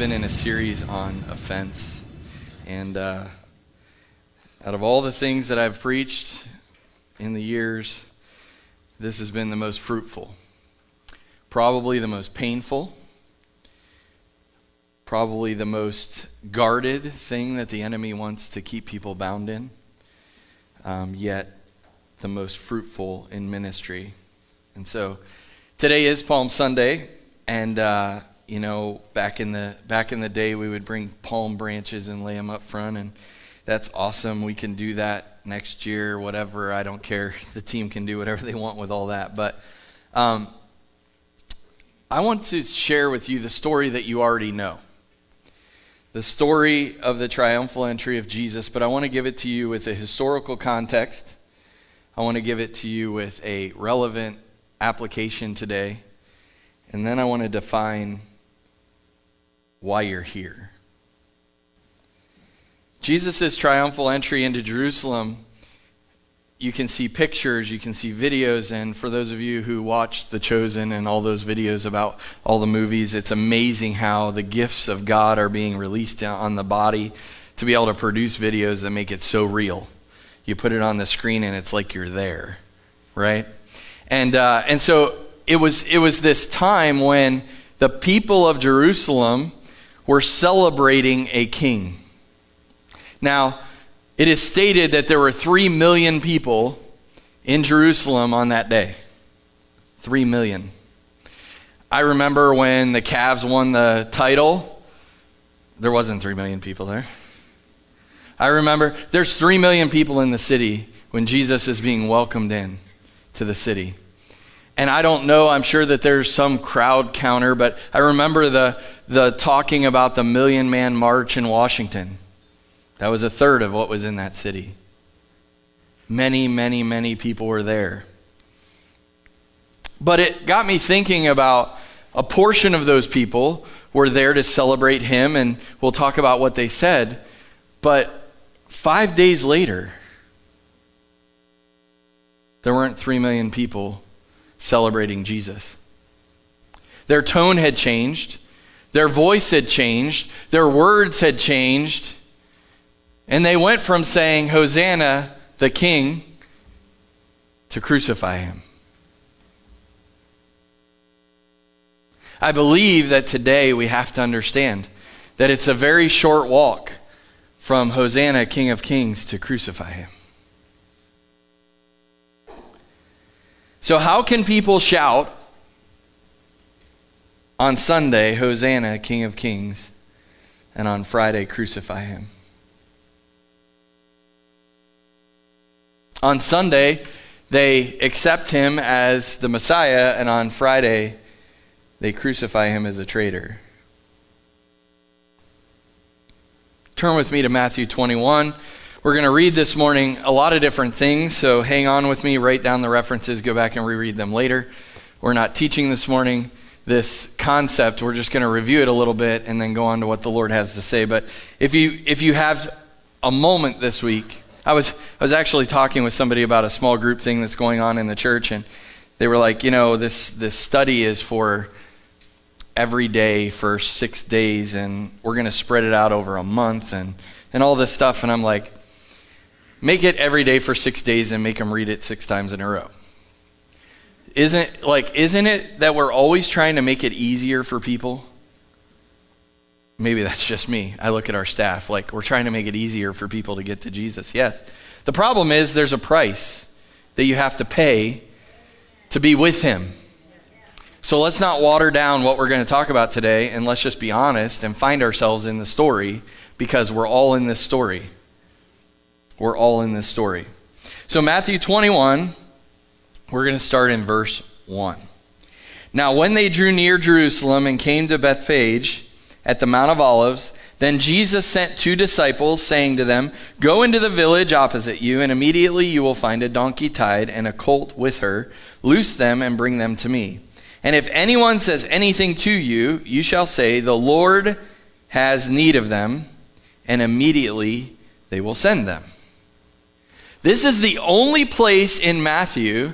Been in a series on offense. And uh, out of all the things that I've preached in the years, this has been the most fruitful. Probably the most painful. Probably the most guarded thing that the enemy wants to keep people bound in. Um, yet the most fruitful in ministry. And so today is Palm Sunday, and uh, you know, back in the back in the day, we would bring palm branches and lay them up front, and that's awesome. We can do that next year, whatever. I don't care. The team can do whatever they want with all that, but. Um, I want to share with you the story that you already know. The story of the triumphal entry of Jesus, but I want to give it to you with a historical context I want to give it to you with a relevant application today. And then I want to define why you're here. Jesus' triumphal entry into Jerusalem, you can see pictures, you can see videos, and for those of you who watched The Chosen and all those videos about all the movies, it's amazing how the gifts of God are being released on the body to be able to produce videos that make it so real you put it on the screen and it's like you're there, right? And, uh, and so it was, it was this time when the people of Jerusalem were celebrating a king. Now, it is stated that there were three million people in Jerusalem on that day. Three million. I remember when the Cavs won the title, there wasn't three million people there. I remember there's three million people in the city when Jesus is being welcomed in to the city. And I don't know, I'm sure that there's some crowd counter, but I remember the, the talking about the Million Man March in Washington. That was a third of what was in that city. Many, many, many people were there. But it got me thinking about a portion of those people were there to celebrate him, and we'll talk about what they said. But Five days later, there weren't three million people celebrating Jesus. Their tone had changed, their voice had changed, their words had changed, and they went from saying, Hosanna, the King, to crucify him. I believe that today we have to understand that it's a very short walk from Hosanna, King of Kings, to crucify him. So, how can people shout on Sunday, Hosanna, King of Kings, and on Friday, crucify him? On Sunday, they accept him as the Messiah, and on Friday, they crucify him as a traitor. Turn with me to Matthew 21. We're going to read this morning a lot of different things, so hang on with me, write down the references, go back and reread them later. We're not teaching this morning this concept. We're just going to review it a little bit and then go on to what the Lord has to say. But if you if you have a moment this week, I was I was actually talking with somebody about a small group thing that's going on in the church and they were like, you know, this this study is for every day for six days and we're going to spread it out over a month and, and all this stuff. And I'm like, make it every day for six days and make them read it six times in a row. Isn't like isn't it that we're always trying to make it easier for people? Maybe that's just me. I look at our staff like we're trying to make it easier for people to get to Jesus. Yes. The problem is there's a price that you have to pay to be with him. So let's not water down what we're going to talk about today, and let's just be honest and find ourselves in the story because we're all in this story. We're all in this story. So, Matthew 21, we're going to start in verse 1. Now, when they drew near Jerusalem and came to Bethphage at the Mount of Olives, then Jesus sent two disciples, saying to them, Go into the village opposite you, and immediately you will find a donkey tied and a colt with her. Loose them and bring them to me. And if anyone says anything to you, you shall say, The Lord has need of them, and immediately they will send them. This is the only place in Matthew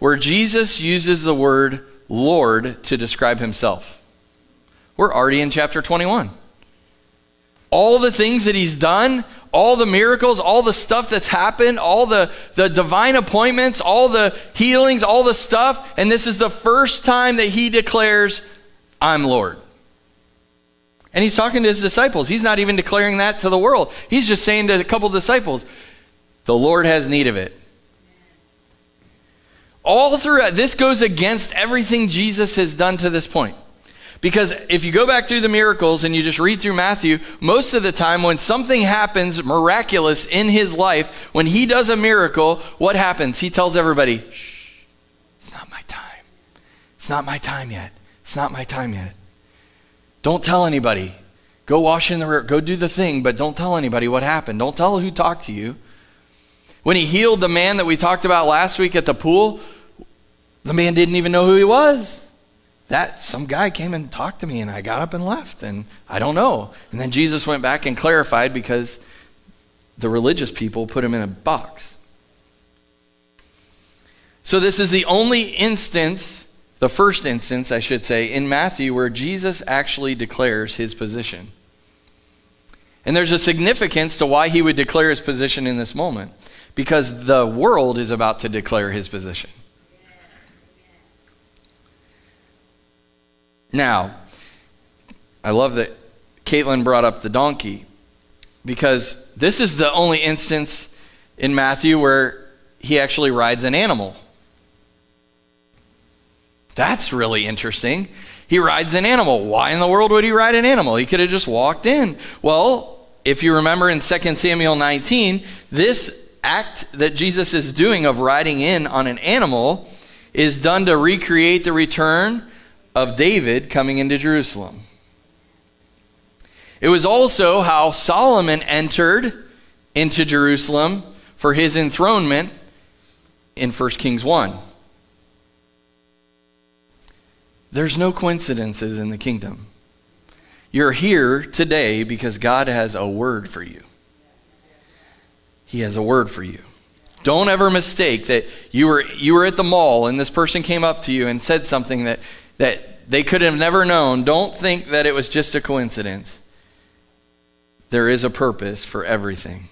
where Jesus uses the word Lord to describe himself. We're already in chapter 21. All the things that he's done, all the miracles, all the stuff that's happened, all the, the divine appointments, all the healings, all the stuff, and this is the first time that he declares, I'm Lord. And he's talking to his disciples. He's not even declaring that to the world. He's just saying to a couple disciples, the Lord has need of it. All through this goes against everything Jesus has done to this point. Because if you go back through the miracles and you just read through Matthew, most of the time when something happens miraculous in his life, when he does a miracle, what happens? He tells everybody, shh, it's not my time. It's not my time yet. It's not my time yet. Don't tell anybody. Go wash in the river. Go do the thing, but don't tell anybody what happened. Don't tell who talked to you. When he healed the man that we talked about last week at the pool, the man didn't even know who he was. That some guy came and talked to me and I got up and left and I don't know. And then Jesus went back and clarified because the religious people put him in a box. So this is the only instance, the first instance I should say in Matthew where Jesus actually declares his position. And there's a significance to why he would declare his position in this moment because the world is about to declare his position. Now, I love that Caitlin brought up the donkey because this is the only instance in Matthew where he actually rides an animal. That's really interesting. He rides an animal. Why in the world would he ride an animal? He could have just walked in. Well, if you remember in 2 Samuel 19, this act that Jesus is doing of riding in on an animal is done to recreate the return of David coming into Jerusalem. It was also how Solomon entered into Jerusalem for his enthronement in 1 Kings 1. There's no coincidences in the kingdom. You're here today because God has a word for you. He has a word for you. Don't ever mistake that you were, you were at the mall and this person came up to you and said something that, that they could have never known. Don't think that it was just a coincidence. There is a purpose for everything.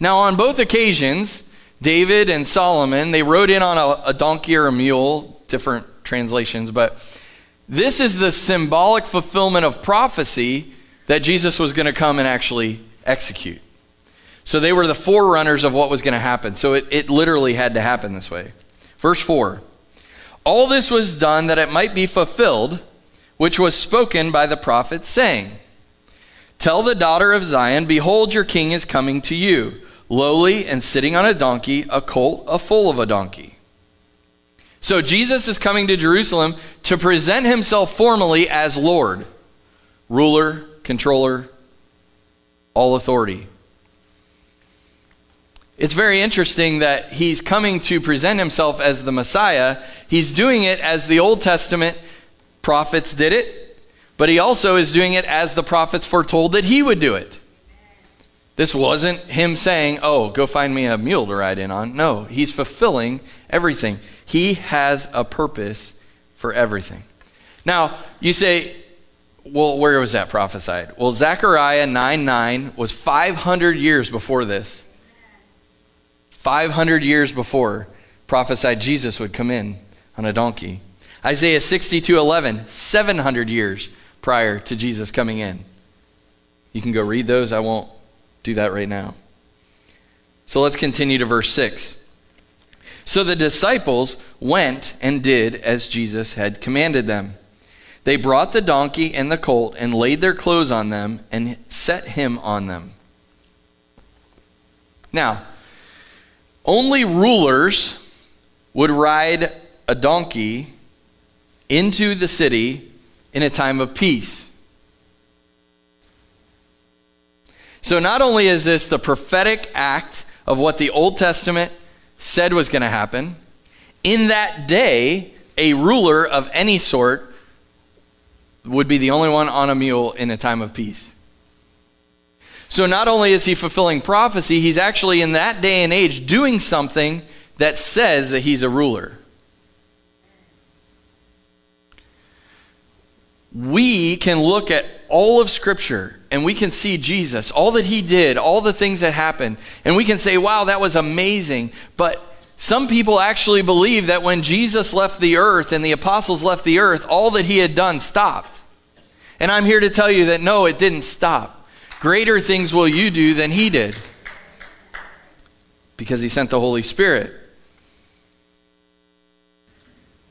Now, on both occasions, David and Solomon, they rode in on a, a donkey or a mule, different translations, but this is the symbolic fulfillment of prophecy that Jesus was going to come and actually execute. So they were the forerunners of what was going to happen. So it, it literally had to happen this way. Verse 4 All this was done that it might be fulfilled, which was spoken by the prophet, saying, Tell the daughter of Zion, Behold, your king is coming to you, lowly and sitting on a donkey, a colt, a foal of a donkey. So Jesus is coming to Jerusalem to present himself formally as Lord, ruler, controller, all authority. It's very interesting that he's coming to present himself as the Messiah. He's doing it as the Old Testament prophets did it, but he also is doing it as the prophets foretold that he would do it. This wasn't him saying, Oh, go find me a mule to ride in on. No, he's fulfilling everything. He has a purpose for everything. Now, you say, well, where was that prophesied? Well, Zechariah 9 9 was 500 years before this. 500 years before, prophesied Jesus would come in on a donkey. Isaiah 62 11, 700 years prior to Jesus coming in. You can go read those. I won't do that right now. So let's continue to verse 6. So the disciples went and did as Jesus had commanded them. They brought the donkey and the colt and laid their clothes on them and set him on them. Now, only rulers would ride a donkey into the city in a time of peace. So, not only is this the prophetic act of what the Old Testament said was going to happen, in that day, a ruler of any sort would be the only one on a mule in a time of peace. So, not only is he fulfilling prophecy, he's actually in that day and age doing something that says that he's a ruler. We can look at all of Scripture and we can see Jesus, all that he did, all the things that happened, and we can say, wow, that was amazing. But some people actually believe that when Jesus left the earth and the apostles left the earth, all that he had done stopped. And I'm here to tell you that no, it didn't stop. Greater things will you do than he did because he sent the Holy Spirit.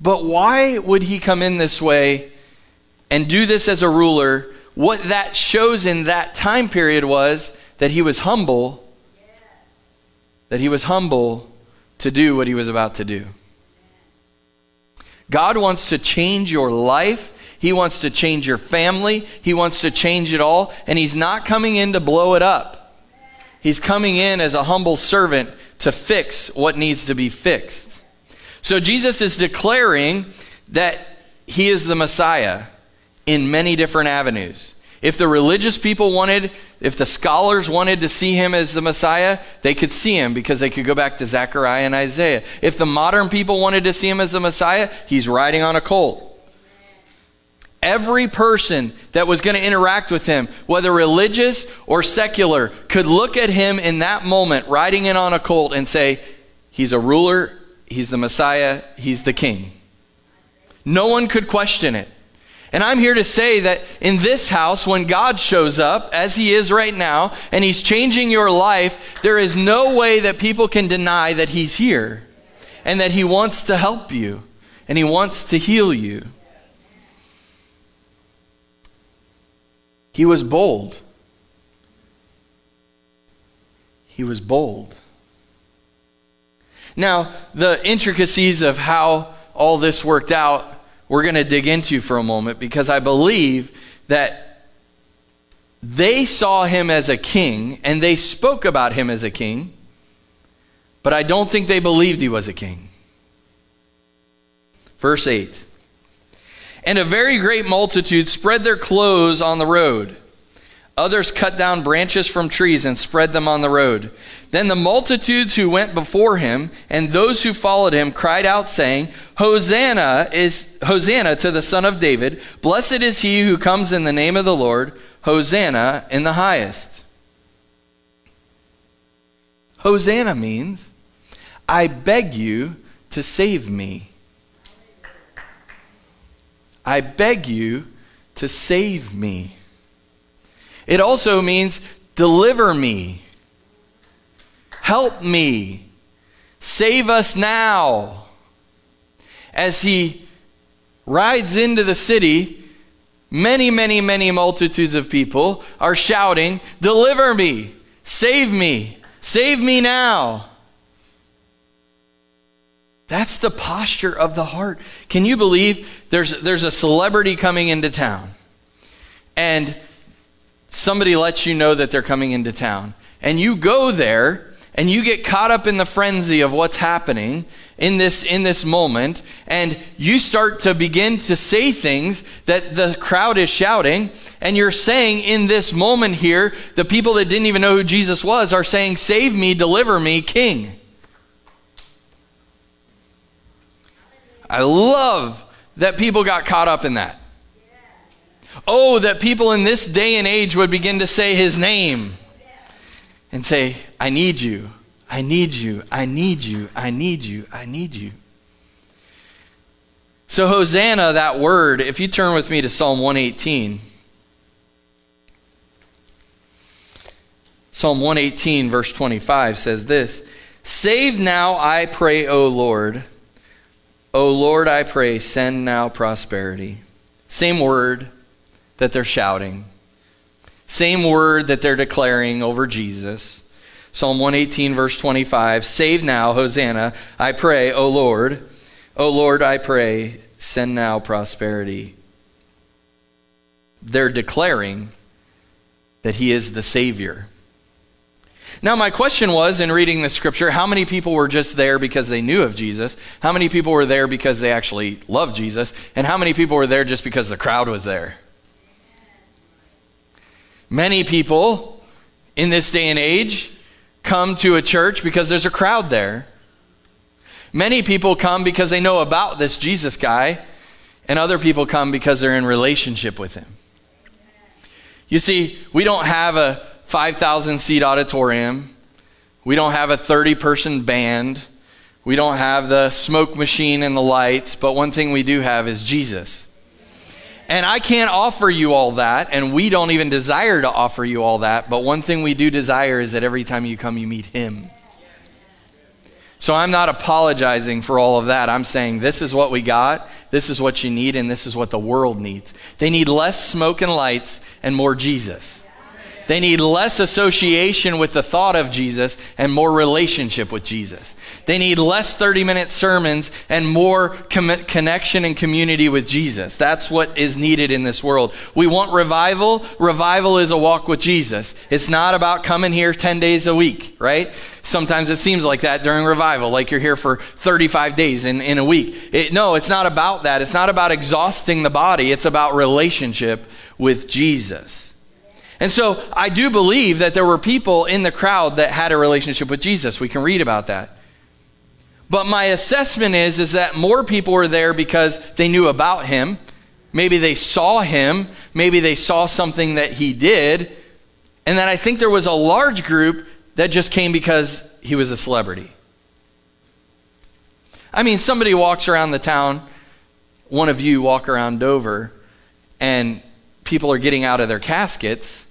But why would he come in this way and do this as a ruler what that shows in that time period was that he was humble, that he was humble to do what he was about to do. God wants to change your life. He wants to change your family. He wants to change it all. And He's not coming in to blow it up. He's coming in as a humble servant to fix what needs to be fixed. So Jesus is declaring that He is the Messiah in many different avenues. If the religious people wanted, if the scholars wanted to see him as the Messiah, they could see him because they could go back to Zechariah and Isaiah. If the modern people wanted to see him as the Messiah, he's riding on a colt. Every person that was going to interact with him, whether religious or secular, could look at him in that moment riding in on a colt and say, He's a ruler, he's the Messiah, he's the king. No one could question it. And I'm here to say that in this house, when God shows up, as He is right now, and He's changing your life, there is no way that people can deny that He's here and that He wants to help you and He wants to heal you. He was bold. He was bold. Now, the intricacies of how all this worked out we're going to dig into for a moment because I believe that they saw him as a king and they spoke about him as a king, but I don't think they believed he was a king. Verse 8 And a very great multitude spread their clothes on the road. Others cut down branches from trees and spread them on the road. Then the multitudes who went before him and those who followed him cried out, saying, Hosanna is Hosanna to the Son of David. Blessed is he who comes in the name of the Lord. Hosanna in the highest. Hosanna means, I beg you to save me. I beg you to save me. It also means, deliver me. Help me. Save us now. As he rides into the city, many, many, many multitudes of people are shouting, Deliver me! Save me! Save me now! That's the posture of the heart. Can you believe there's, there's a celebrity coming into town? And somebody lets you know that they're coming into town. And you go there and you get caught up in the frenzy of what's happening in this in this moment and you start to begin to say things that the crowd is shouting and you're saying in this moment here the people that didn't even know who Jesus was are saying save me deliver me king I love that people got caught up in that oh that people in this day and age would begin to say his name and say, I need you, I need you, I need you, I need you, I need you. So, Hosanna, that word, if you turn with me to Psalm 118. Psalm 118, verse 25 says this Save now, I pray, O Lord. O Lord, I pray, send now prosperity. Same word that they're shouting. Same word that they're declaring over Jesus. Psalm 118, verse 25 Save now, Hosanna, I pray, O Lord. O Lord, I pray, send now prosperity. They're declaring that he is the Savior. Now, my question was in reading the scripture how many people were just there because they knew of Jesus? How many people were there because they actually loved Jesus? And how many people were there just because the crowd was there? Many people in this day and age come to a church because there's a crowd there. Many people come because they know about this Jesus guy, and other people come because they're in relationship with him. You see, we don't have a 5,000 seat auditorium. We don't have a 30 person band. We don't have the smoke machine and the lights, but one thing we do have is Jesus. And I can't offer you all that, and we don't even desire to offer you all that, but one thing we do desire is that every time you come, you meet Him. So I'm not apologizing for all of that. I'm saying this is what we got, this is what you need, and this is what the world needs. They need less smoke and lights and more Jesus. They need less association with the thought of Jesus and more relationship with Jesus. They need less 30 minute sermons and more com- connection and community with Jesus. That's what is needed in this world. We want revival. Revival is a walk with Jesus. It's not about coming here 10 days a week, right? Sometimes it seems like that during revival, like you're here for 35 days in, in a week. It, no, it's not about that. It's not about exhausting the body, it's about relationship with Jesus. And so I do believe that there were people in the crowd that had a relationship with Jesus. We can read about that. But my assessment is, is that more people were there because they knew about him. Maybe they saw him. Maybe they saw something that he did. And then I think there was a large group that just came because he was a celebrity. I mean, somebody walks around the town, one of you walk around Dover, and people are getting out of their caskets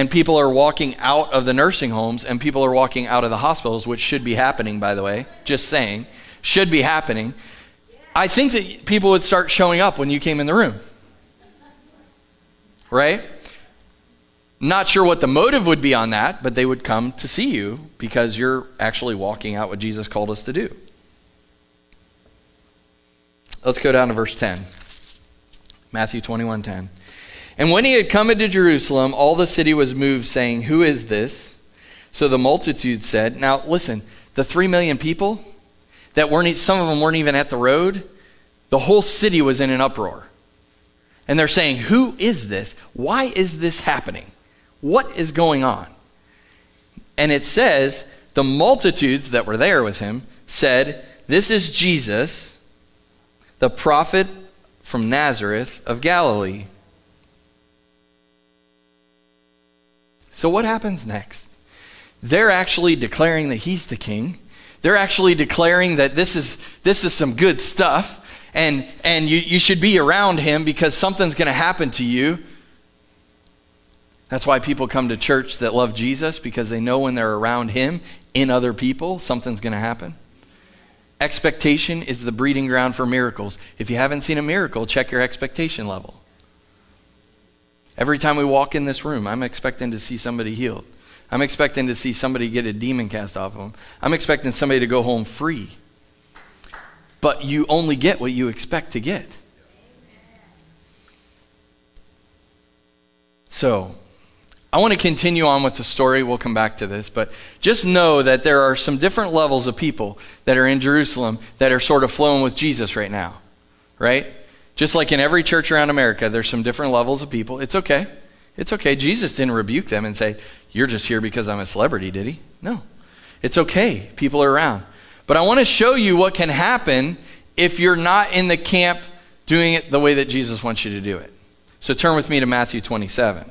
and people are walking out of the nursing homes and people are walking out of the hospitals, which should be happening, by the way, just saying, should be happening. I think that people would start showing up when you came in the room. Right? Not sure what the motive would be on that, but they would come to see you because you're actually walking out what Jesus called us to do. Let's go down to verse 10. Matthew 21 10. And when he had come into Jerusalem, all the city was moved, saying, Who is this? So the multitude said, Now listen, the three million people that weren't, some of them weren't even at the road, the whole city was in an uproar. And they're saying, Who is this? Why is this happening? What is going on? And it says, The multitudes that were there with him said, This is Jesus, the prophet from Nazareth of Galilee. So, what happens next? They're actually declaring that he's the king. They're actually declaring that this is, this is some good stuff, and, and you, you should be around him because something's going to happen to you. That's why people come to church that love Jesus because they know when they're around him in other people, something's going to happen. Expectation is the breeding ground for miracles. If you haven't seen a miracle, check your expectation level. Every time we walk in this room, I'm expecting to see somebody healed. I'm expecting to see somebody get a demon cast off of them. I'm expecting somebody to go home free. But you only get what you expect to get. So, I want to continue on with the story. We'll come back to this. But just know that there are some different levels of people that are in Jerusalem that are sort of flowing with Jesus right now. Right? Just like in every church around America, there's some different levels of people. It's okay. It's okay. Jesus didn't rebuke them and say, You're just here because I'm a celebrity, did he? No. It's okay. People are around. But I want to show you what can happen if you're not in the camp doing it the way that Jesus wants you to do it. So turn with me to Matthew 27.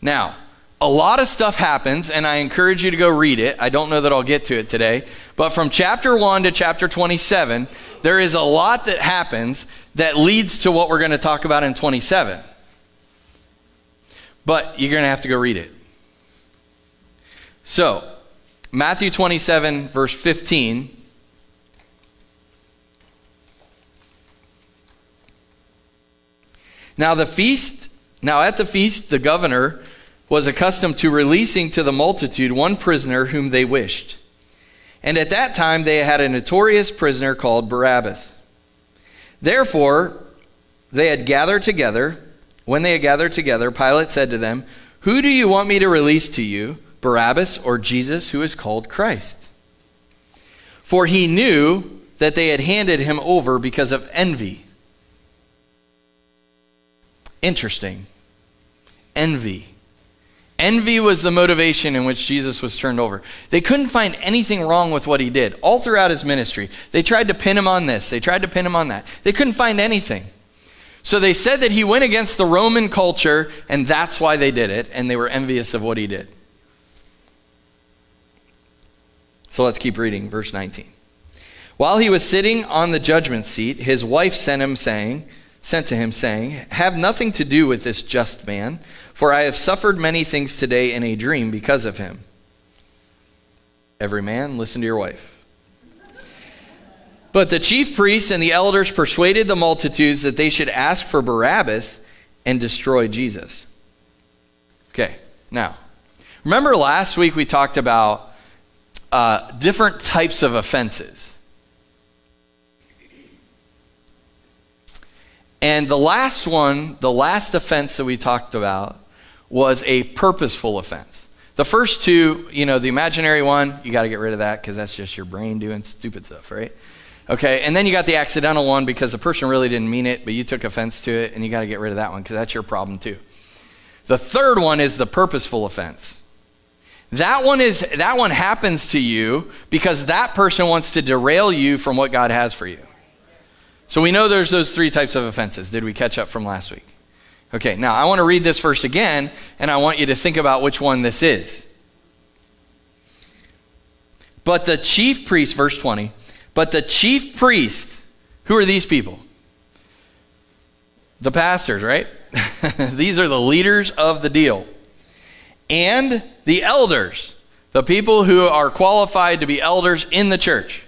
Now, a lot of stuff happens, and I encourage you to go read it. I don't know that I'll get to it today. But from chapter 1 to chapter 27, there is a lot that happens that leads to what we're going to talk about in 27. But you're going to have to go read it. So, Matthew 27, verse 15. Now, the feast, now at the feast, the governor was accustomed to releasing to the multitude one prisoner whom they wished. And at that time, they had a notorious prisoner called Barabbas. Therefore, they had gathered together. When they had gathered together, Pilate said to them, Who do you want me to release to you, Barabbas or Jesus, who is called Christ? For he knew that they had handed him over because of envy. Interesting. Envy. Envy was the motivation in which Jesus was turned over. They couldn't find anything wrong with what he did all throughout his ministry. They tried to pin him on this, they tried to pin him on that. They couldn't find anything. So they said that he went against the Roman culture, and that's why they did it, and they were envious of what he did. So let's keep reading, verse 19. While he was sitting on the judgment seat, his wife sent him saying, sent to him saying, "Have nothing to do with this just man." For I have suffered many things today in a dream because of him. Every man, listen to your wife. But the chief priests and the elders persuaded the multitudes that they should ask for Barabbas and destroy Jesus. Okay, now, remember last week we talked about uh, different types of offenses. And the last one, the last offense that we talked about, was a purposeful offense. The first two, you know, the imaginary one, you got to get rid of that because that's just your brain doing stupid stuff, right? Okay, and then you got the accidental one because the person really didn't mean it, but you took offense to it, and you got to get rid of that one because that's your problem too. The third one is the purposeful offense. That one is that one happens to you because that person wants to derail you from what God has for you. So we know there's those three types of offenses. Did we catch up from last week? Okay, now I want to read this verse again, and I want you to think about which one this is. But the chief priest, verse 20, but the chief priests, who are these people? The pastors, right? these are the leaders of the deal. And the elders, the people who are qualified to be elders in the church,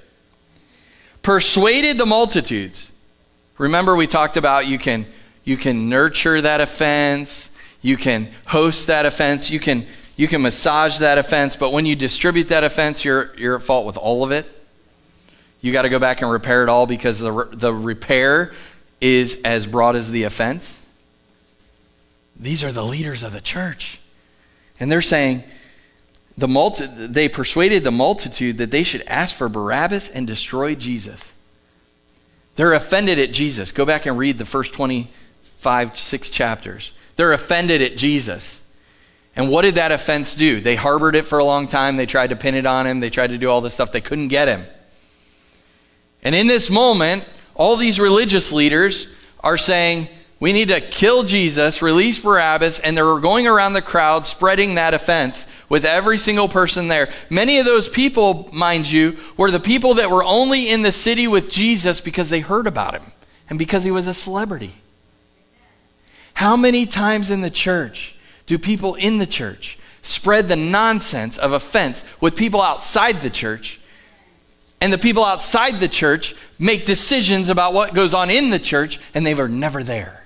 persuaded the multitudes. Remember, we talked about you can you can nurture that offense, you can host that offense, you can you can massage that offense, but when you distribute that offense, you're you're at fault with all of it. You got to go back and repair it all because the the repair is as broad as the offense. These are the leaders of the church. And they're saying the multi- they persuaded the multitude that they should ask for Barabbas and destroy Jesus. They're offended at Jesus. Go back and read the first 20 five, six chapters. They're offended at Jesus. And what did that offense do? They harbored it for a long time. They tried to pin it on him. They tried to do all this stuff. They couldn't get him. And in this moment, all these religious leaders are saying, we need to kill Jesus, release Barabbas, and they're going around the crowd spreading that offense with every single person there. Many of those people, mind you, were the people that were only in the city with Jesus because they heard about him and because he was a celebrity. How many times in the church do people in the church spread the nonsense of offense with people outside the church? And the people outside the church make decisions about what goes on in the church, and they were never there.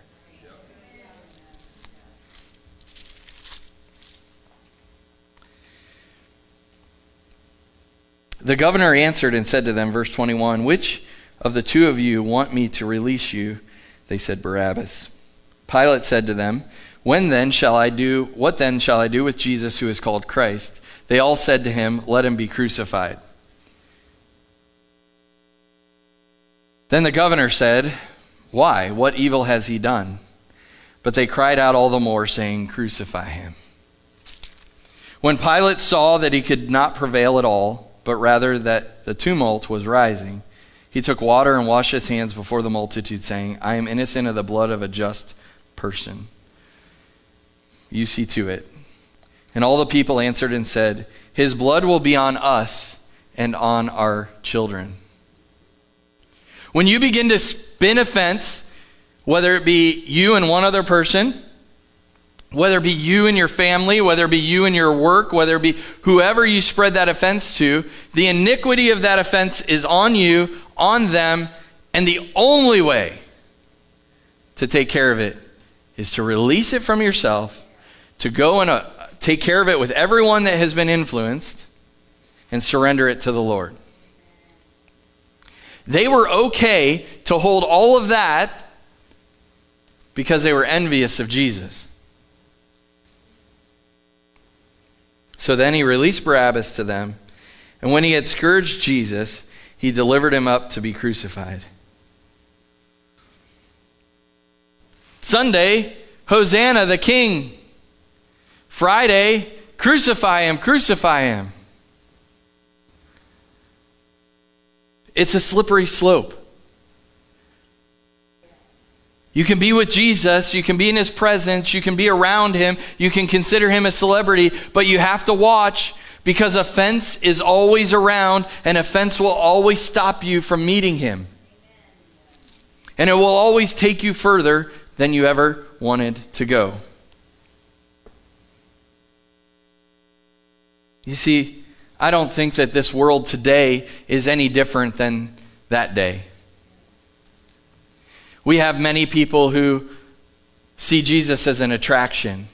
The governor answered and said to them, verse 21, Which of the two of you want me to release you? They said, Barabbas. Pilate said to them, When then shall I do, what then shall I do with Jesus who is called Christ? They all said to him, Let him be crucified. Then the governor said, Why? What evil has he done? But they cried out all the more, saying, Crucify him. When Pilate saw that he could not prevail at all, but rather that the tumult was rising, he took water and washed his hands before the multitude, saying, I am innocent of the blood of a just person. You see to it. And all the people answered and said, His blood will be on us and on our children. When you begin to spin a fence, whether it be you and one other person, whether it be you and your family, whether it be you and your work, whether it be whoever you spread that offense to, the iniquity of that offense is on you, on them, and the only way to take care of it is to release it from yourself, to go and uh, take care of it with everyone that has been influenced, and surrender it to the Lord. They were okay to hold all of that because they were envious of Jesus. So then he released Barabbas to them, and when he had scourged Jesus, he delivered him up to be crucified. Sunday, Hosanna the King. Friday, crucify him, crucify him. It's a slippery slope. You can be with Jesus, you can be in his presence, you can be around him, you can consider him a celebrity, but you have to watch because offense is always around and offense will always stop you from meeting him. And it will always take you further than you ever wanted to go. You see, I don't think that this world today is any different than that day. We have many people who see Jesus as an attraction.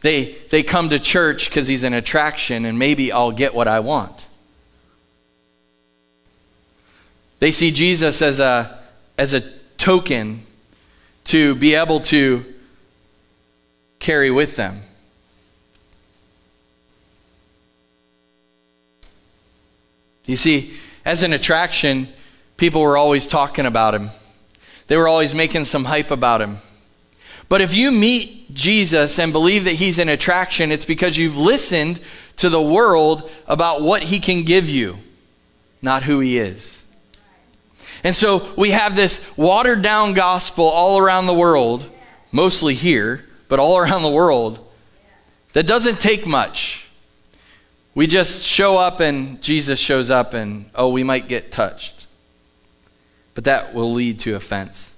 They, they come to church because he's an attraction and maybe I'll get what I want. They see Jesus as a, as a token to be able to carry with them. You see, as an attraction, people were always talking about him. They were always making some hype about him. But if you meet Jesus and believe that he's an attraction, it's because you've listened to the world about what he can give you, not who he is. And so we have this watered down gospel all around the world, mostly here, but all around the world, that doesn't take much. We just show up and Jesus shows up, and oh, we might get touched but that will lead to offense.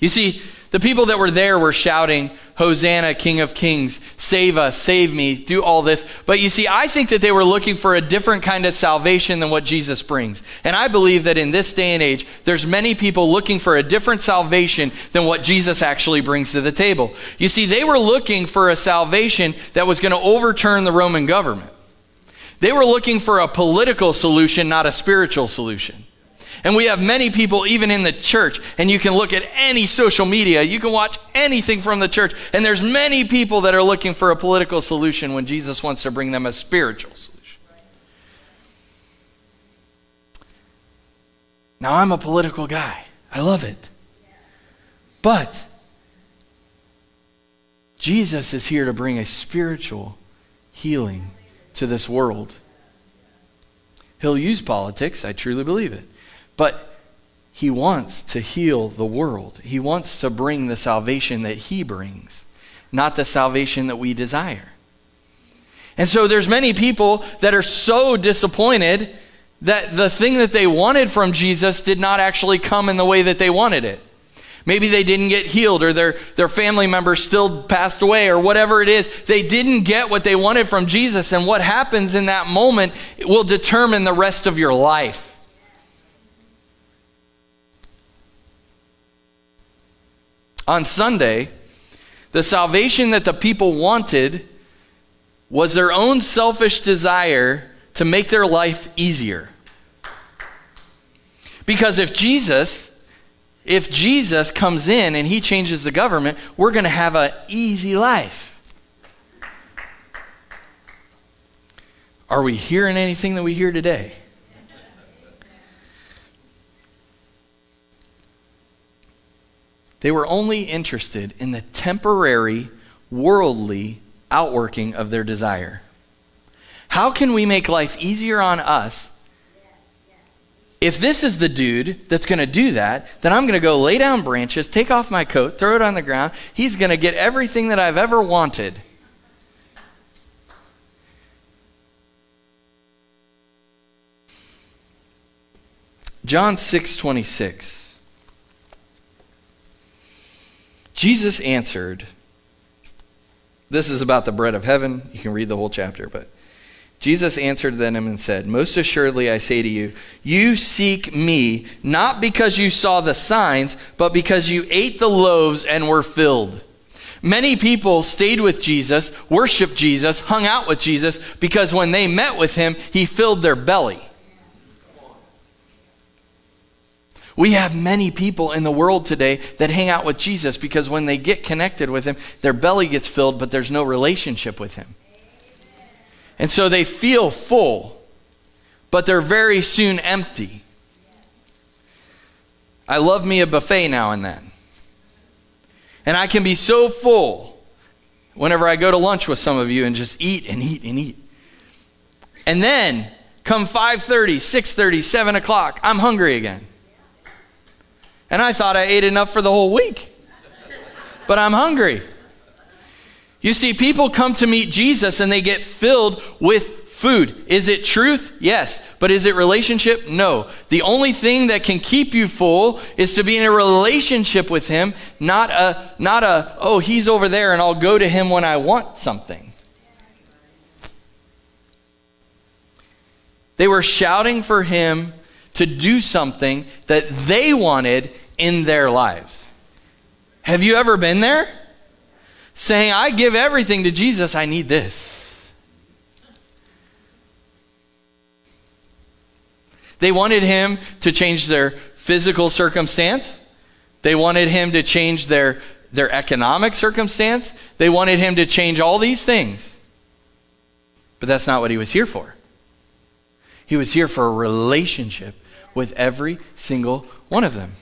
You see, the people that were there were shouting, Hosanna, King of Kings, save us, save me, do all this. But you see, I think that they were looking for a different kind of salvation than what Jesus brings. And I believe that in this day and age, there's many people looking for a different salvation than what Jesus actually brings to the table. You see, they were looking for a salvation that was going to overturn the Roman government. They were looking for a political solution, not a spiritual solution. And we have many people, even in the church, and you can look at any social media, you can watch anything from the church, and there's many people that are looking for a political solution when Jesus wants to bring them a spiritual solution. Now, I'm a political guy, I love it. But Jesus is here to bring a spiritual healing to this world. He'll use politics, I truly believe it. But he wants to heal the world. He wants to bring the salvation that he brings, not the salvation that we desire. And so there's many people that are so disappointed that the thing that they wanted from Jesus did not actually come in the way that they wanted it. Maybe they didn't get healed or their, their family member still passed away or whatever it is. They didn't get what they wanted from Jesus. And what happens in that moment will determine the rest of your life. On Sunday, the salvation that the people wanted was their own selfish desire to make their life easier. Because if Jesus if Jesus comes in and he changes the government, we're going to have an easy life. Are we hearing anything that we hear today? They were only interested in the temporary, worldly outworking of their desire. How can we make life easier on us if this is the dude that's going to do that, then I'm going to go lay down branches, take off my coat, throw it on the ground. He's going to get everything that I've ever wanted. John 6:26 Jesus answered This is about the bread of heaven. You can read the whole chapter, but Jesus answered them and said, Most assuredly I say to you, you seek me not because you saw the signs, but because you ate the loaves and were filled. Many people stayed with Jesus, worshiped Jesus, hung out with Jesus because when they met with him, he filled their belly. We have many people in the world today that hang out with Jesus because when they get connected with him, their belly gets filled, but there's no relationship with him. And so they feel full, but they're very soon empty. I love me a buffet now and then. And I can be so full whenever I go to lunch with some of you and just eat and eat and eat. And then come 5:30, 6:30, 7 o'clock, I'm hungry again. And I thought I ate enough for the whole week. But I'm hungry. You see, people come to meet Jesus and they get filled with food. Is it truth? Yes. But is it relationship? No. The only thing that can keep you full is to be in a relationship with Him, not a, not a, oh, He's over there and I'll go to Him when I want something. They were shouting for Him to do something that they wanted in their lives. Have you ever been there? Saying, I give everything to Jesus, I need this. They wanted him to change their physical circumstance. They wanted him to change their, their economic circumstance. They wanted him to change all these things. But that's not what he was here for. He was here for a relationship with every single one of them.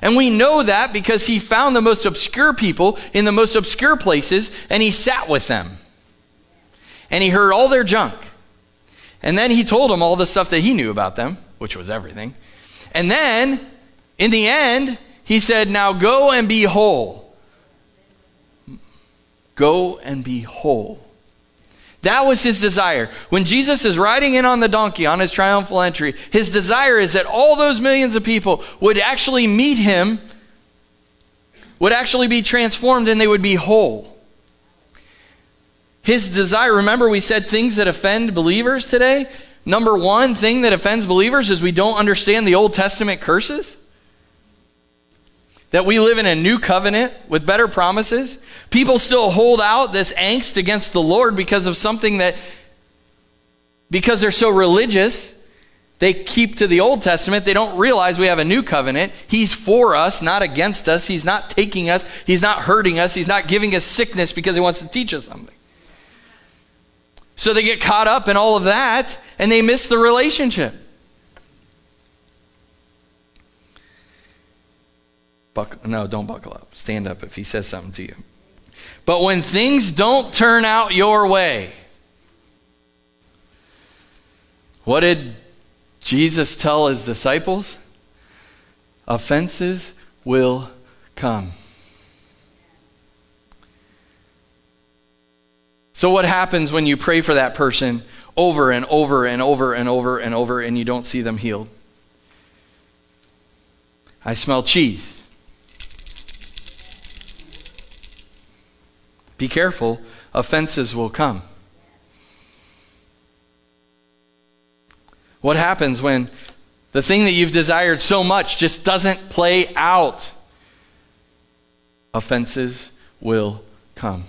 And we know that because he found the most obscure people in the most obscure places and he sat with them. And he heard all their junk. And then he told them all the stuff that he knew about them, which was everything. And then, in the end, he said, Now go and be whole. Go and be whole. That was his desire. When Jesus is riding in on the donkey on his triumphal entry, his desire is that all those millions of people would actually meet him, would actually be transformed, and they would be whole. His desire, remember, we said things that offend believers today? Number one thing that offends believers is we don't understand the Old Testament curses. That we live in a new covenant with better promises. People still hold out this angst against the Lord because of something that, because they're so religious, they keep to the Old Testament. They don't realize we have a new covenant. He's for us, not against us. He's not taking us. He's not hurting us. He's not giving us sickness because he wants to teach us something. So they get caught up in all of that and they miss the relationship. Buck, no, don't buckle up. Stand up if he says something to you. But when things don't turn out your way, what did Jesus tell his disciples? Offenses will come. So, what happens when you pray for that person over and over and over and over and over and you don't see them healed? I smell cheese. Be careful, offenses will come. What happens when the thing that you've desired so much just doesn't play out? Offenses will come.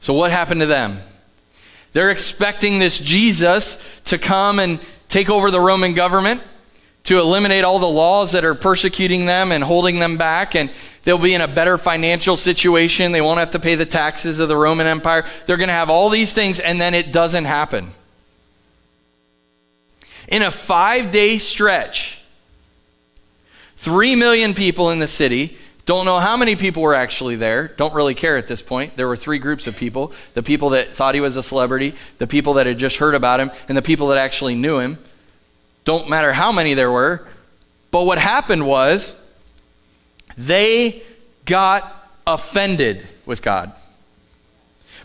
So, what happened to them? They're expecting this Jesus to come and take over the Roman government, to eliminate all the laws that are persecuting them and holding them back, and they'll be in a better financial situation. They won't have to pay the taxes of the Roman Empire. They're going to have all these things, and then it doesn't happen. In a five day stretch, three million people in the city don't know how many people were actually there. Don't really care at this point. There were three groups of people the people that thought he was a celebrity, the people that had just heard about him, and the people that actually knew him. Don't matter how many there were. But what happened was they got offended with God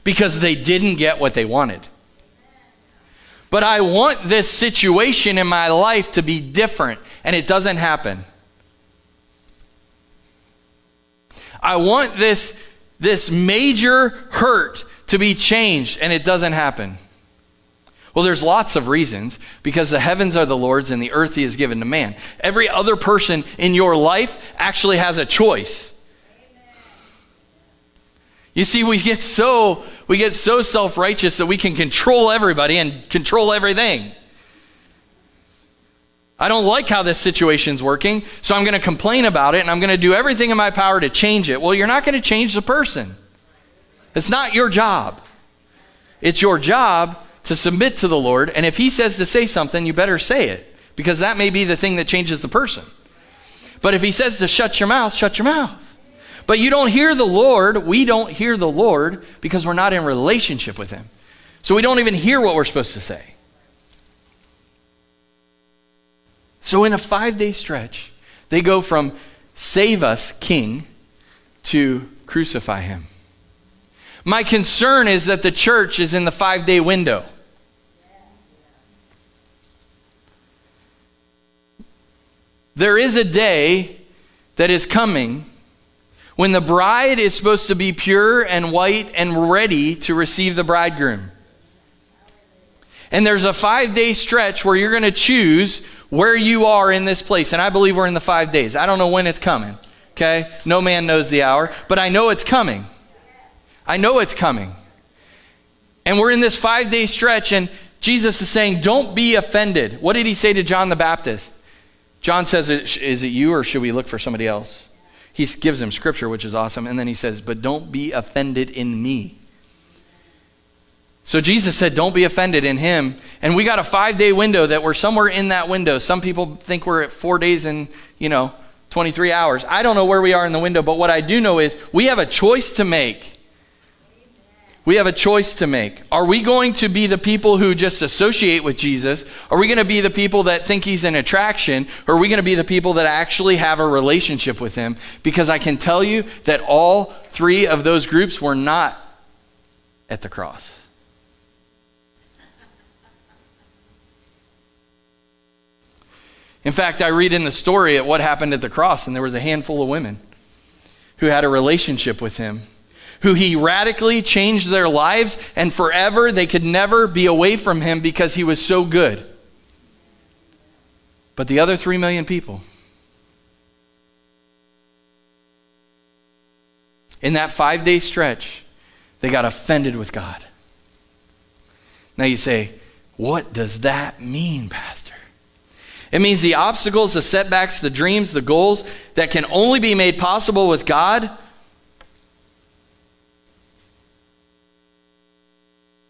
because they didn't get what they wanted. But I want this situation in my life to be different, and it doesn't happen. I want this, this major hurt to be changed, and it doesn't happen. Well, there's lots of reasons because the heavens are the Lord's and the earth he has given to man. Every other person in your life actually has a choice. You see, we get so we get so self-righteous that we can control everybody and control everything. I don't like how this situation's working, so I'm going to complain about it and I'm going to do everything in my power to change it. Well, you're not going to change the person. It's not your job. It's your job to submit to the Lord, and if He says to say something, you better say it, because that may be the thing that changes the person. But if He says to shut your mouth, shut your mouth. But you don't hear the Lord, we don't hear the Lord because we're not in relationship with Him. So we don't even hear what we're supposed to say. So in a five day stretch, they go from save us, king, to crucify him. My concern is that the church is in the five day window. There is a day that is coming when the bride is supposed to be pure and white and ready to receive the bridegroom. And there's a five day stretch where you're going to choose where you are in this place. And I believe we're in the five days. I don't know when it's coming, okay? No man knows the hour, but I know it's coming. I know it's coming. And we're in this five day stretch, and Jesus is saying, Don't be offended. What did he say to John the Baptist? John says, Is it you, or should we look for somebody else? He gives him scripture, which is awesome. And then he says, But don't be offended in me. So Jesus said, Don't be offended in him. And we got a five day window that we're somewhere in that window. Some people think we're at four days and, you know, 23 hours. I don't know where we are in the window, but what I do know is we have a choice to make. We have a choice to make. Are we going to be the people who just associate with Jesus? Are we going to be the people that think he's an attraction? Or are we going to be the people that actually have a relationship with him? Because I can tell you that all three of those groups were not at the cross. In fact, I read in the story at what happened at the cross, and there was a handful of women who had a relationship with him who he radically changed their lives, and forever they could never be away from him because he was so good. But the other three million people, in that five day stretch, they got offended with God. Now you say, what does that mean, Pastor? It means the obstacles, the setbacks, the dreams, the goals that can only be made possible with God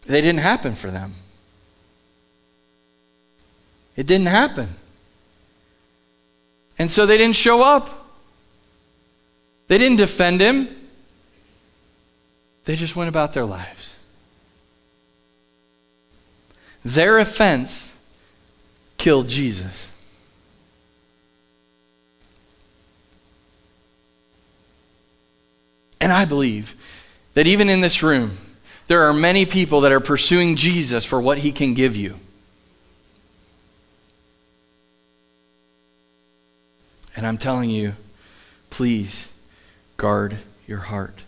They didn't happen for them. It didn't happen. And so they didn't show up. They didn't defend him. They just went about their lives. Their offense killed Jesus. And I believe that even in this room, there are many people that are pursuing Jesus for what he can give you. And I'm telling you, please guard your heart.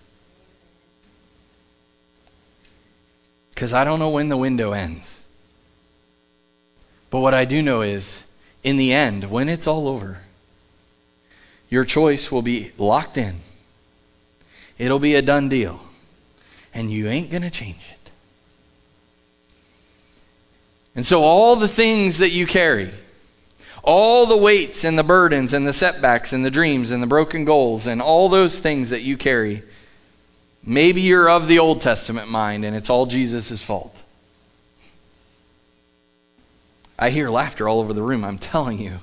Because I don't know when the window ends. But what I do know is, in the end, when it's all over, your choice will be locked in. It'll be a done deal and you ain't going to change it. And so, all the things that you carry, all the weights and the burdens and the setbacks and the dreams and the broken goals and all those things that you carry, maybe you're of the Old Testament mind and it's all Jesus' fault. I hear laughter all over the room. I'm telling you,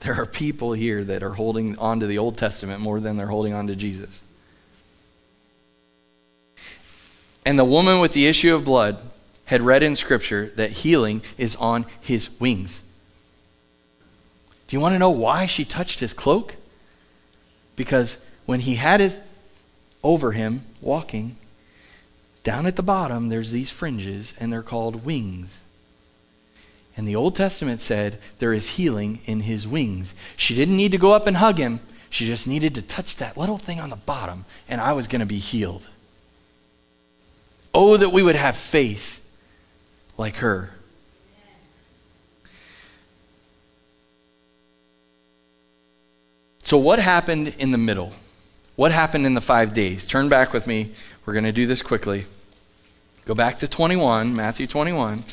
there are people here that are holding on to the Old Testament more than they're holding on to Jesus. And the woman with the issue of blood had read in Scripture that healing is on his wings. Do you want to know why she touched his cloak? Because when he had it over him walking, down at the bottom there's these fringes, and they're called wings. And the Old Testament said there is healing in his wings. She didn't need to go up and hug him, she just needed to touch that little thing on the bottom, and I was going to be healed. Oh, that we would have faith like her. So, what happened in the middle? What happened in the five days? Turn back with me. We're going to do this quickly. Go back to 21, Matthew 21,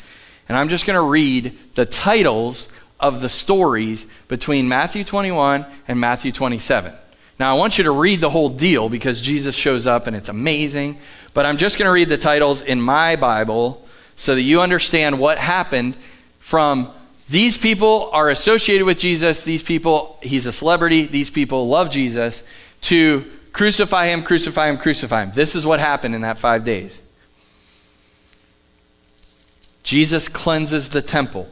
and I'm just going to read the titles of the stories between Matthew 21 and Matthew 27. Now, I want you to read the whole deal because Jesus shows up and it's amazing, but I'm just going to read the titles in my Bible so that you understand what happened from these people are associated with Jesus, these people, he's a celebrity, these people love Jesus, to crucify him, crucify him, crucify him. This is what happened in that five days. Jesus cleanses the temple.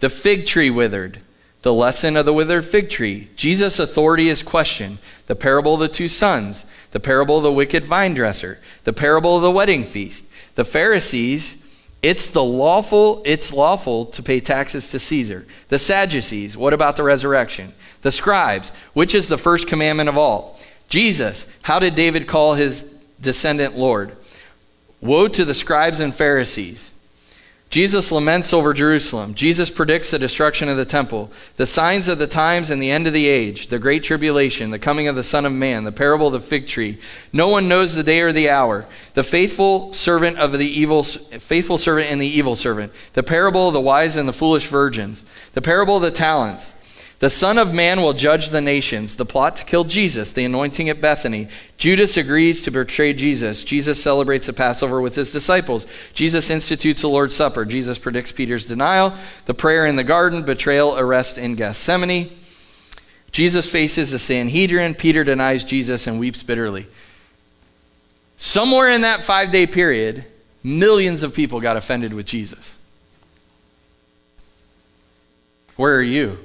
The fig tree withered. The lesson of the withered fig tree. Jesus' authority is questioned. The parable of the two sons. The parable of the wicked vine dresser. The parable of the wedding feast. The Pharisees, it's the lawful, it's lawful to pay taxes to Caesar. The Sadducees, what about the resurrection? The scribes, which is the first commandment of all? Jesus, how did David call his descendant Lord? Woe to the scribes and Pharisees. Jesus laments over Jerusalem. Jesus predicts the destruction of the temple, the signs of the times and the end of the age, the great tribulation, the coming of the Son of Man, the parable of the fig tree. No one knows the day or the hour. The faithful servant of the evil faithful servant and the evil servant. The parable of the wise and the foolish virgins. The parable of the talents. The Son of Man will judge the nations. The plot to kill Jesus, the anointing at Bethany. Judas agrees to betray Jesus. Jesus celebrates the Passover with his disciples. Jesus institutes the Lord's Supper. Jesus predicts Peter's denial. The prayer in the garden, betrayal, arrest in Gethsemane. Jesus faces the Sanhedrin. Peter denies Jesus and weeps bitterly. Somewhere in that five day period, millions of people got offended with Jesus. Where are you?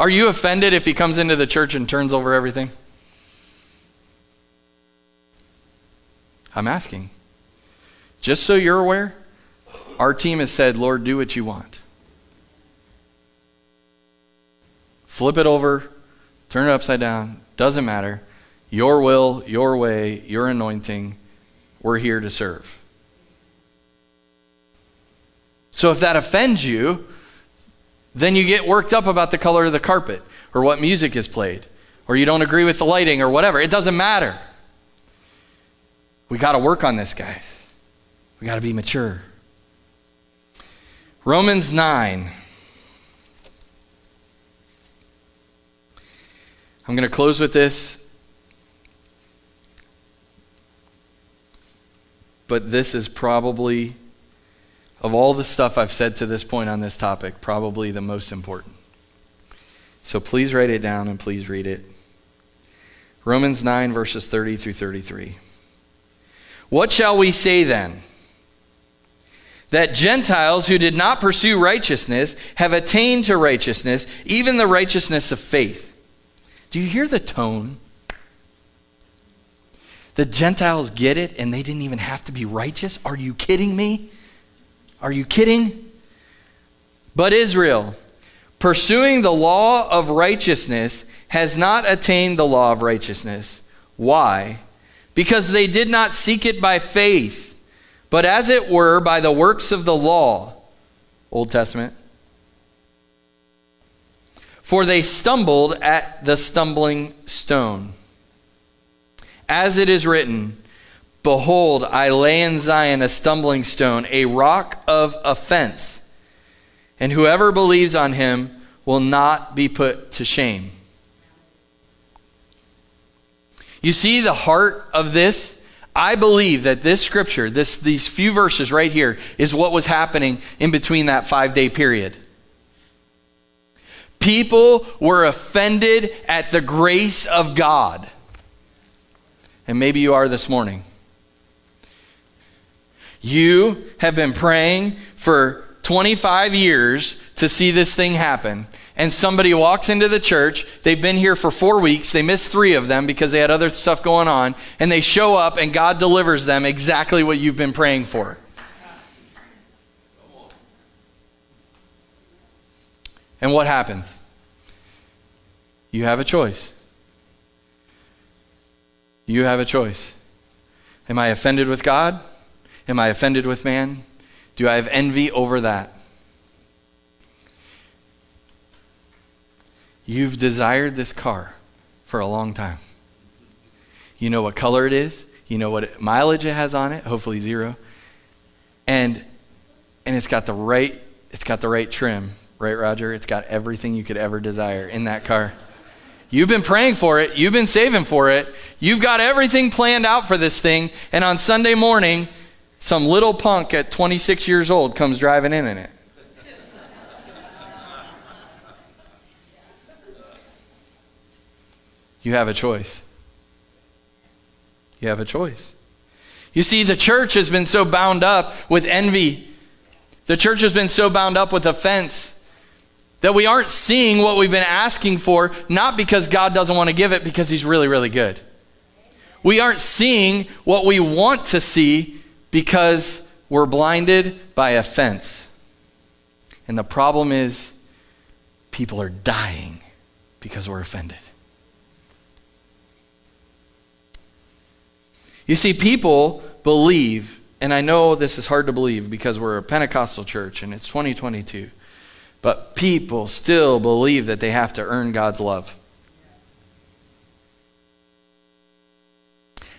Are you offended if he comes into the church and turns over everything? I'm asking. Just so you're aware, our team has said, Lord, do what you want. Flip it over, turn it upside down, doesn't matter. Your will, your way, your anointing, we're here to serve. So if that offends you, then you get worked up about the color of the carpet or what music is played or you don't agree with the lighting or whatever. It doesn't matter. We got to work on this, guys. We got to be mature. Romans 9. I'm going to close with this. But this is probably of all the stuff I've said to this point on this topic, probably the most important. So please write it down and please read it. Romans 9, verses 30 through 33. What shall we say then? That Gentiles who did not pursue righteousness have attained to righteousness, even the righteousness of faith. Do you hear the tone? The Gentiles get it and they didn't even have to be righteous? Are you kidding me? Are you kidding? But Israel, pursuing the law of righteousness, has not attained the law of righteousness. Why? Because they did not seek it by faith, but as it were by the works of the law. Old Testament. For they stumbled at the stumbling stone. As it is written, Behold, I lay in Zion a stumbling stone, a rock of offense, and whoever believes on him will not be put to shame. You see the heart of this? I believe that this scripture, this, these few verses right here, is what was happening in between that five day period. People were offended at the grace of God. And maybe you are this morning. You have been praying for 25 years to see this thing happen. And somebody walks into the church, they've been here for four weeks, they missed three of them because they had other stuff going on, and they show up and God delivers them exactly what you've been praying for. And what happens? You have a choice. You have a choice. Am I offended with God? Am I offended with man? Do I have envy over that? You've desired this car for a long time. You know what color it is, you know what mileage it has on it, hopefully zero. And and it's got the right it's got the right trim, right Roger? It's got everything you could ever desire in that car. You've been praying for it, you've been saving for it. You've got everything planned out for this thing, and on Sunday morning, some little punk at 26 years old comes driving in in it. You have a choice. You have a choice. You see, the church has been so bound up with envy. The church has been so bound up with offense that we aren't seeing what we've been asking for, not because God doesn't want to give it, because He's really, really good. We aren't seeing what we want to see because we're blinded by offense. And the problem is, people are dying because we're offended. You see, people believe, and I know this is hard to believe because we're a Pentecostal church and it's 2022, but people still believe that they have to earn God's love.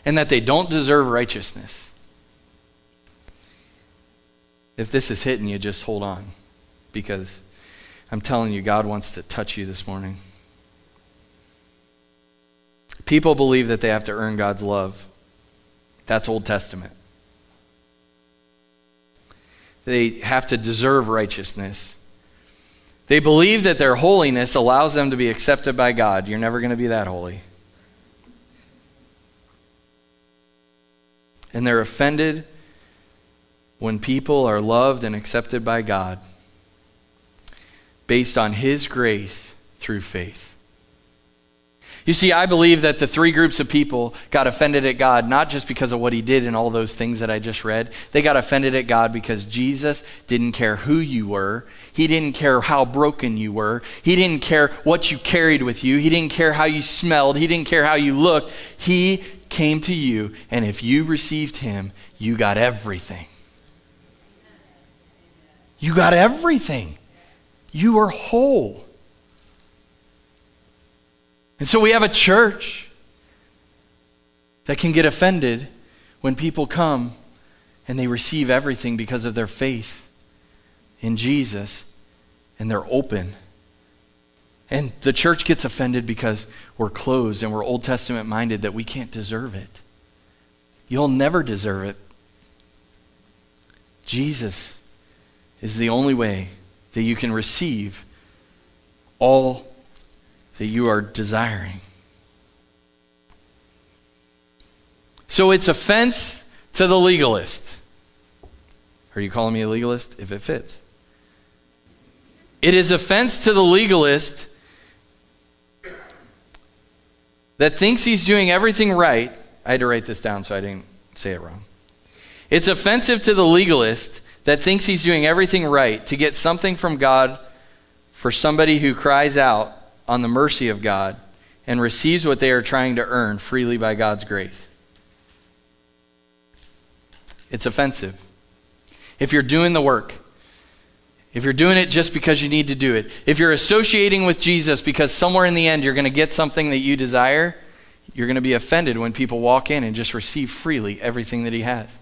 And that they don't deserve righteousness. If this is hitting you, just hold on because I'm telling you, God wants to touch you this morning. People believe that they have to earn God's love. That's Old Testament. They have to deserve righteousness. They believe that their holiness allows them to be accepted by God. You're never going to be that holy. And they're offended when people are loved and accepted by God based on His grace through faith. You see, I believe that the three groups of people got offended at God not just because of what he did and all those things that I just read. They got offended at God because Jesus didn't care who you were. He didn't care how broken you were. He didn't care what you carried with you. He didn't care how you smelled. He didn't care how you looked. He came to you, and if you received him, you got everything. You got everything. You are whole. And so we have a church that can get offended when people come and they receive everything because of their faith in Jesus and they're open. And the church gets offended because we're closed and we're Old Testament minded that we can't deserve it. You'll never deserve it. Jesus is the only way that you can receive all that you are desiring. So it's offense to the legalist. Are you calling me a legalist? If it fits. It is offense to the legalist that thinks he's doing everything right. I had to write this down so I didn't say it wrong. It's offensive to the legalist that thinks he's doing everything right to get something from God for somebody who cries out on the mercy of God and receives what they are trying to earn freely by God's grace. It's offensive. If you're doing the work, if you're doing it just because you need to do it, if you're associating with Jesus because somewhere in the end you're going to get something that you desire, you're going to be offended when people walk in and just receive freely everything that he has.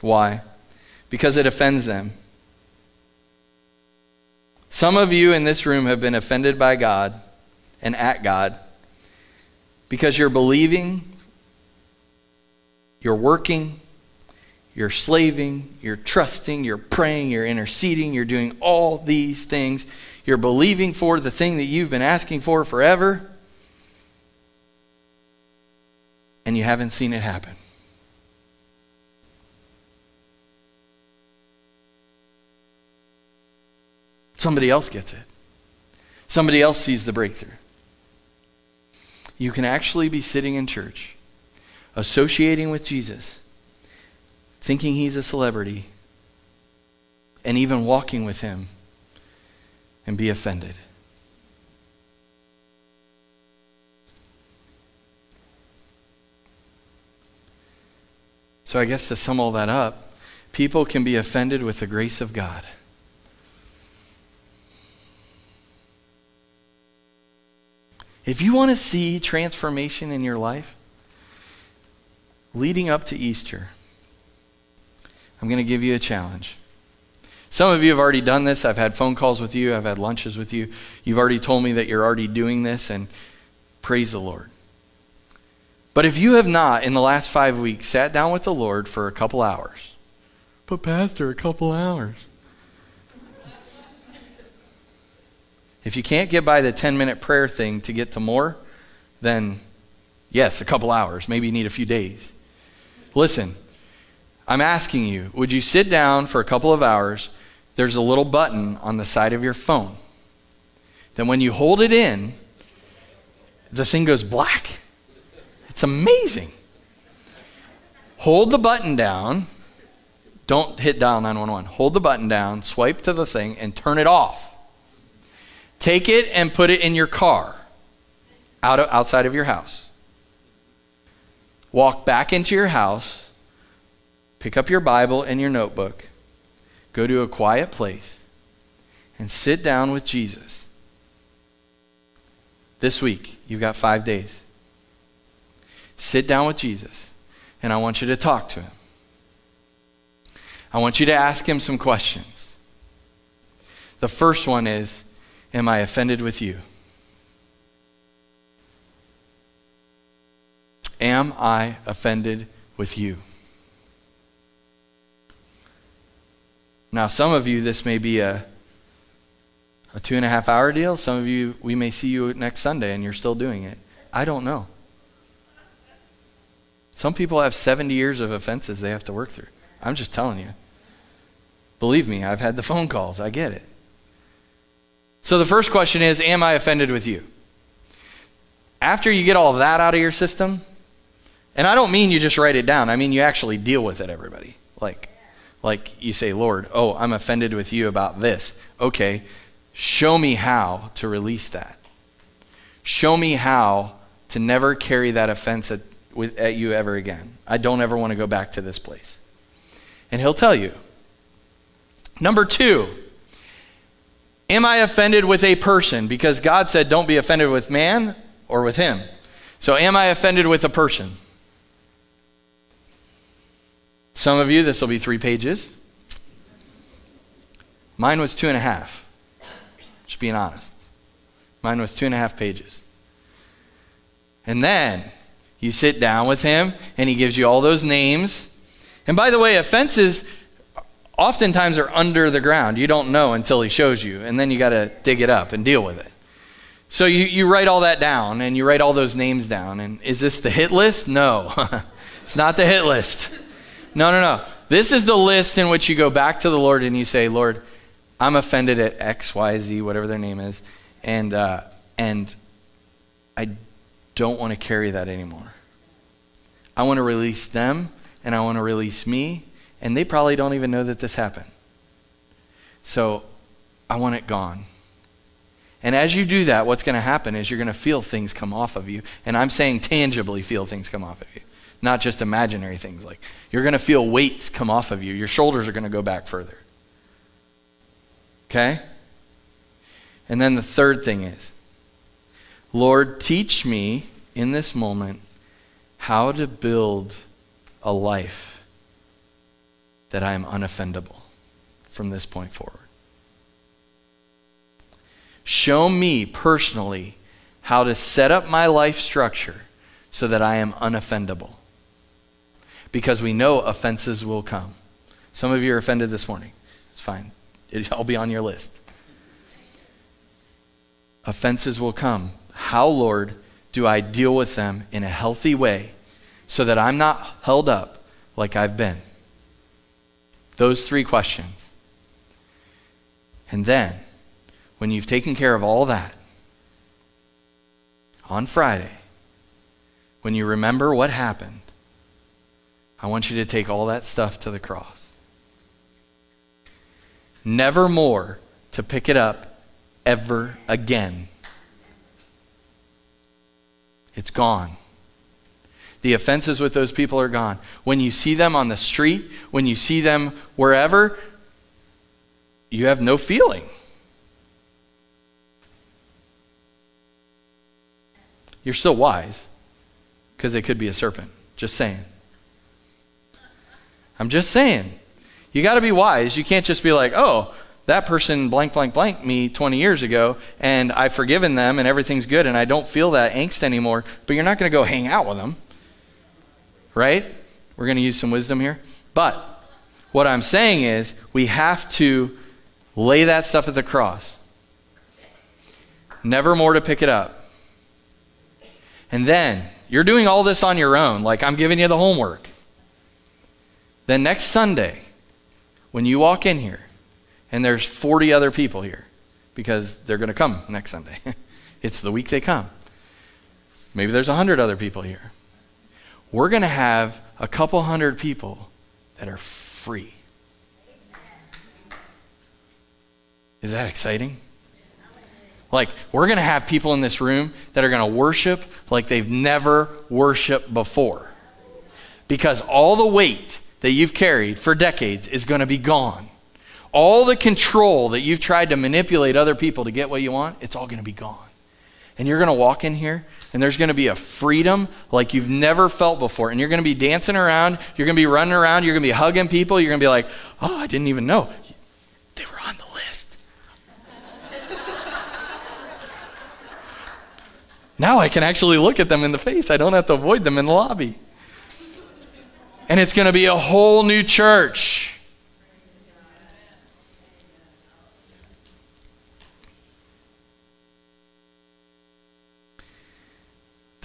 Why? Because it offends them. Some of you in this room have been offended by God and at God because you're believing, you're working, you're slaving, you're trusting, you're praying, you're interceding, you're doing all these things. You're believing for the thing that you've been asking for forever, and you haven't seen it happen. Somebody else gets it. Somebody else sees the breakthrough. You can actually be sitting in church, associating with Jesus, thinking he's a celebrity, and even walking with him and be offended. So, I guess to sum all that up, people can be offended with the grace of God If you want to see transformation in your life, leading up to Easter, I'm going to give you a challenge. Some of you have already done this. I've had phone calls with you, I've had lunches with you. You've already told me that you're already doing this, and praise the Lord. But if you have not, in the last five weeks, sat down with the Lord for a couple hours, but, Pastor, a couple hours. If you can't get by the 10 minute prayer thing to get to more, then yes, a couple hours. Maybe you need a few days. Listen, I'm asking you, would you sit down for a couple of hours? There's a little button on the side of your phone. Then when you hold it in, the thing goes black. It's amazing. Hold the button down. Don't hit dial 911. Hold the button down, swipe to the thing, and turn it off. Take it and put it in your car out of, outside of your house. Walk back into your house, pick up your Bible and your notebook, go to a quiet place, and sit down with Jesus. This week, you've got five days. Sit down with Jesus, and I want you to talk to him. I want you to ask him some questions. The first one is Am I offended with you? Am I offended with you? Now, some of you, this may be a, a two and a half hour deal. Some of you, we may see you next Sunday and you're still doing it. I don't know. Some people have 70 years of offenses they have to work through. I'm just telling you. Believe me, I've had the phone calls. I get it. So the first question is Am I offended with you? After you get all that out of your system, and I don't mean you just write it down, I mean you actually deal with it, everybody. Like, like you say, Lord, oh, I'm offended with you about this. Okay, show me how to release that. Show me how to never carry that offense at, with, at you ever again. I don't ever want to go back to this place. And he'll tell you. Number two, am I offended with a person? Because God said, don't be offended with man or with him. So, am I offended with a person? Some of you, this will be three pages. Mine was two and a half. Just being honest. Mine was two and a half pages. And then you sit down with him, and he gives you all those names. And by the way, offenses oftentimes are under the ground. You don't know until he shows you, and then you got to dig it up and deal with it. So you, you write all that down, and you write all those names down. And is this the hit list? No, it's not the hit list. No, no, no. This is the list in which you go back to the Lord and you say, Lord, I'm offended at X, Y, Z, whatever their name is, and uh, and I don't want to carry that anymore. I want to release them, and I want to release me, and they probably don't even know that this happened. So I want it gone. And as you do that, what's going to happen is you're going to feel things come off of you. And I'm saying tangibly feel things come off of you, not just imaginary things. Like you're going to feel weights come off of you. Your shoulders are going to go back further. Okay? And then the third thing is Lord, teach me in this moment how to build a life that I am unoffendable from this point forward. Show me personally how to set up my life structure so that I am unoffendable. Because we know offenses will come. Some of you are offended this morning. It's fine, I'll be on your list. Offenses will come. How, Lord, do I deal with them in a healthy way so that I'm not held up like I've been? Those three questions. And then, when you've taken care of all that, on Friday, when you remember what happened, I want you to take all that stuff to the cross. Never more to pick it up ever again. It's gone. The offenses with those people are gone. When you see them on the street, when you see them wherever, you have no feeling. You're still wise because it could be a serpent. Just saying. I'm just saying. You got to be wise. You can't just be like, oh, that person blank, blank, blank me 20 years ago, and I've forgiven them, and everything's good, and I don't feel that angst anymore. But you're not going to go hang out with them. Right? We're going to use some wisdom here. But what I'm saying is, we have to lay that stuff at the cross. Never more to pick it up. And then, you're doing all this on your own, like I'm giving you the homework. Then next Sunday, when you walk in here, and there's 40 other people here, because they're going to come next Sunday. it's the week they come. Maybe there's 100 other people here. We're going to have a couple hundred people that are free. Is that exciting? Like, we're going to have people in this room that are going to worship like they've never worshiped before. Because all the weight that you've carried for decades is going to be gone. All the control that you've tried to manipulate other people to get what you want, it's all going to be gone. And you're going to walk in here and there's going to be a freedom like you've never felt before. And you're going to be dancing around, you're going to be running around, you're going to be hugging people, you're going to be like, oh, I didn't even know. They were on the list. now I can actually look at them in the face, I don't have to avoid them in the lobby. And it's going to be a whole new church.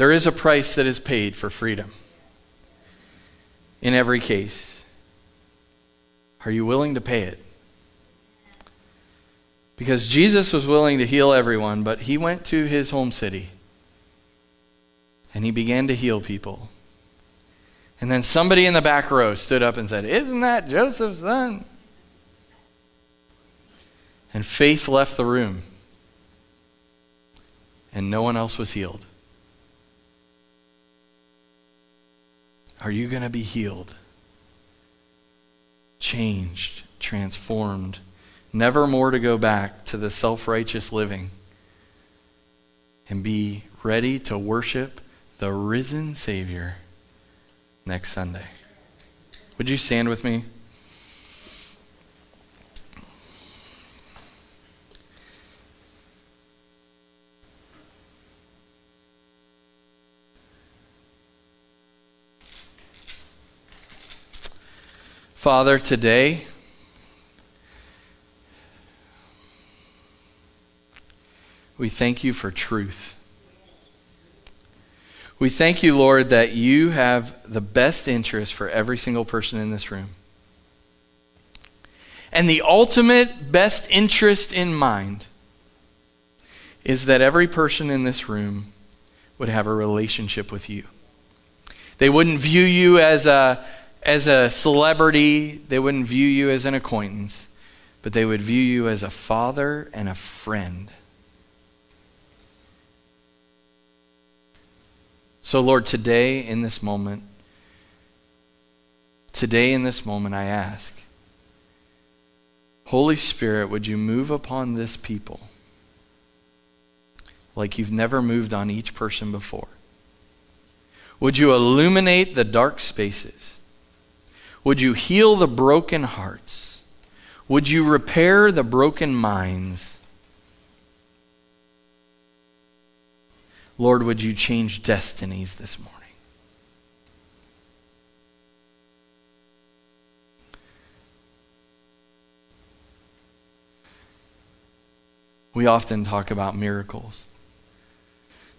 There is a price that is paid for freedom in every case. Are you willing to pay it? Because Jesus was willing to heal everyone, but he went to his home city and he began to heal people. And then somebody in the back row stood up and said, Isn't that Joseph's son? And faith left the room, and no one else was healed. Are you going to be healed? Changed, transformed, never more to go back to the self righteous living and be ready to worship the risen Savior next Sunday. Would you stand with me? Father, today, we thank you for truth. We thank you, Lord, that you have the best interest for every single person in this room. And the ultimate best interest in mind is that every person in this room would have a relationship with you. They wouldn't view you as a, as a celebrity, they wouldn't view you as an acquaintance, but they would view you as a father and a friend. So, Lord, today in this moment, today in this moment, I ask, Holy Spirit, would you move upon this people like you've never moved on each person before? Would you illuminate the dark spaces? Would you heal the broken hearts? Would you repair the broken minds? Lord, would you change destinies this morning? We often talk about miracles.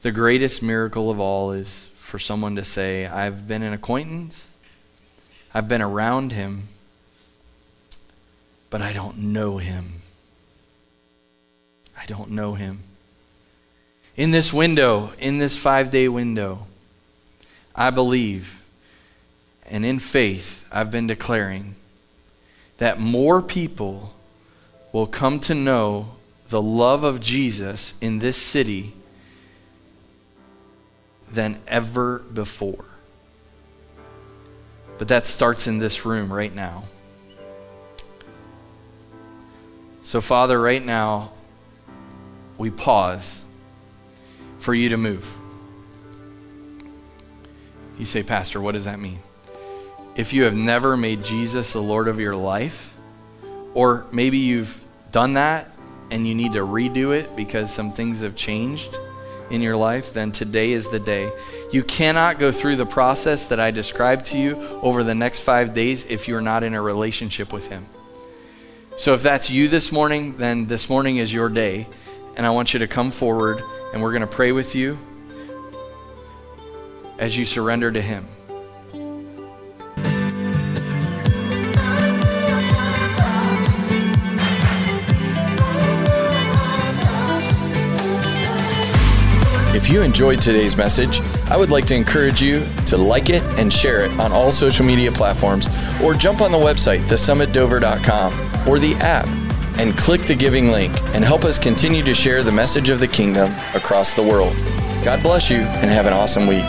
The greatest miracle of all is for someone to say, I've been an acquaintance, I've been around him, but I don't know him. I don't know him. In this window, in this five day window, I believe, and in faith, I've been declaring that more people will come to know the love of Jesus in this city than ever before. But that starts in this room right now. So, Father, right now, we pause for you to move. You say, Pastor, what does that mean? If you have never made Jesus the Lord of your life, or maybe you've done that and you need to redo it because some things have changed in your life, then today is the day. You cannot go through the process that I described to you over the next five days if you're not in a relationship with Him. So if that's you this morning, then this morning is your day. And I want you to come forward and we're going to pray with you as you surrender to Him. If you enjoyed today's message, I would like to encourage you to like it and share it on all social media platforms or jump on the website, thesummitdover.com or the app and click the giving link and help us continue to share the message of the kingdom across the world. God bless you and have an awesome week.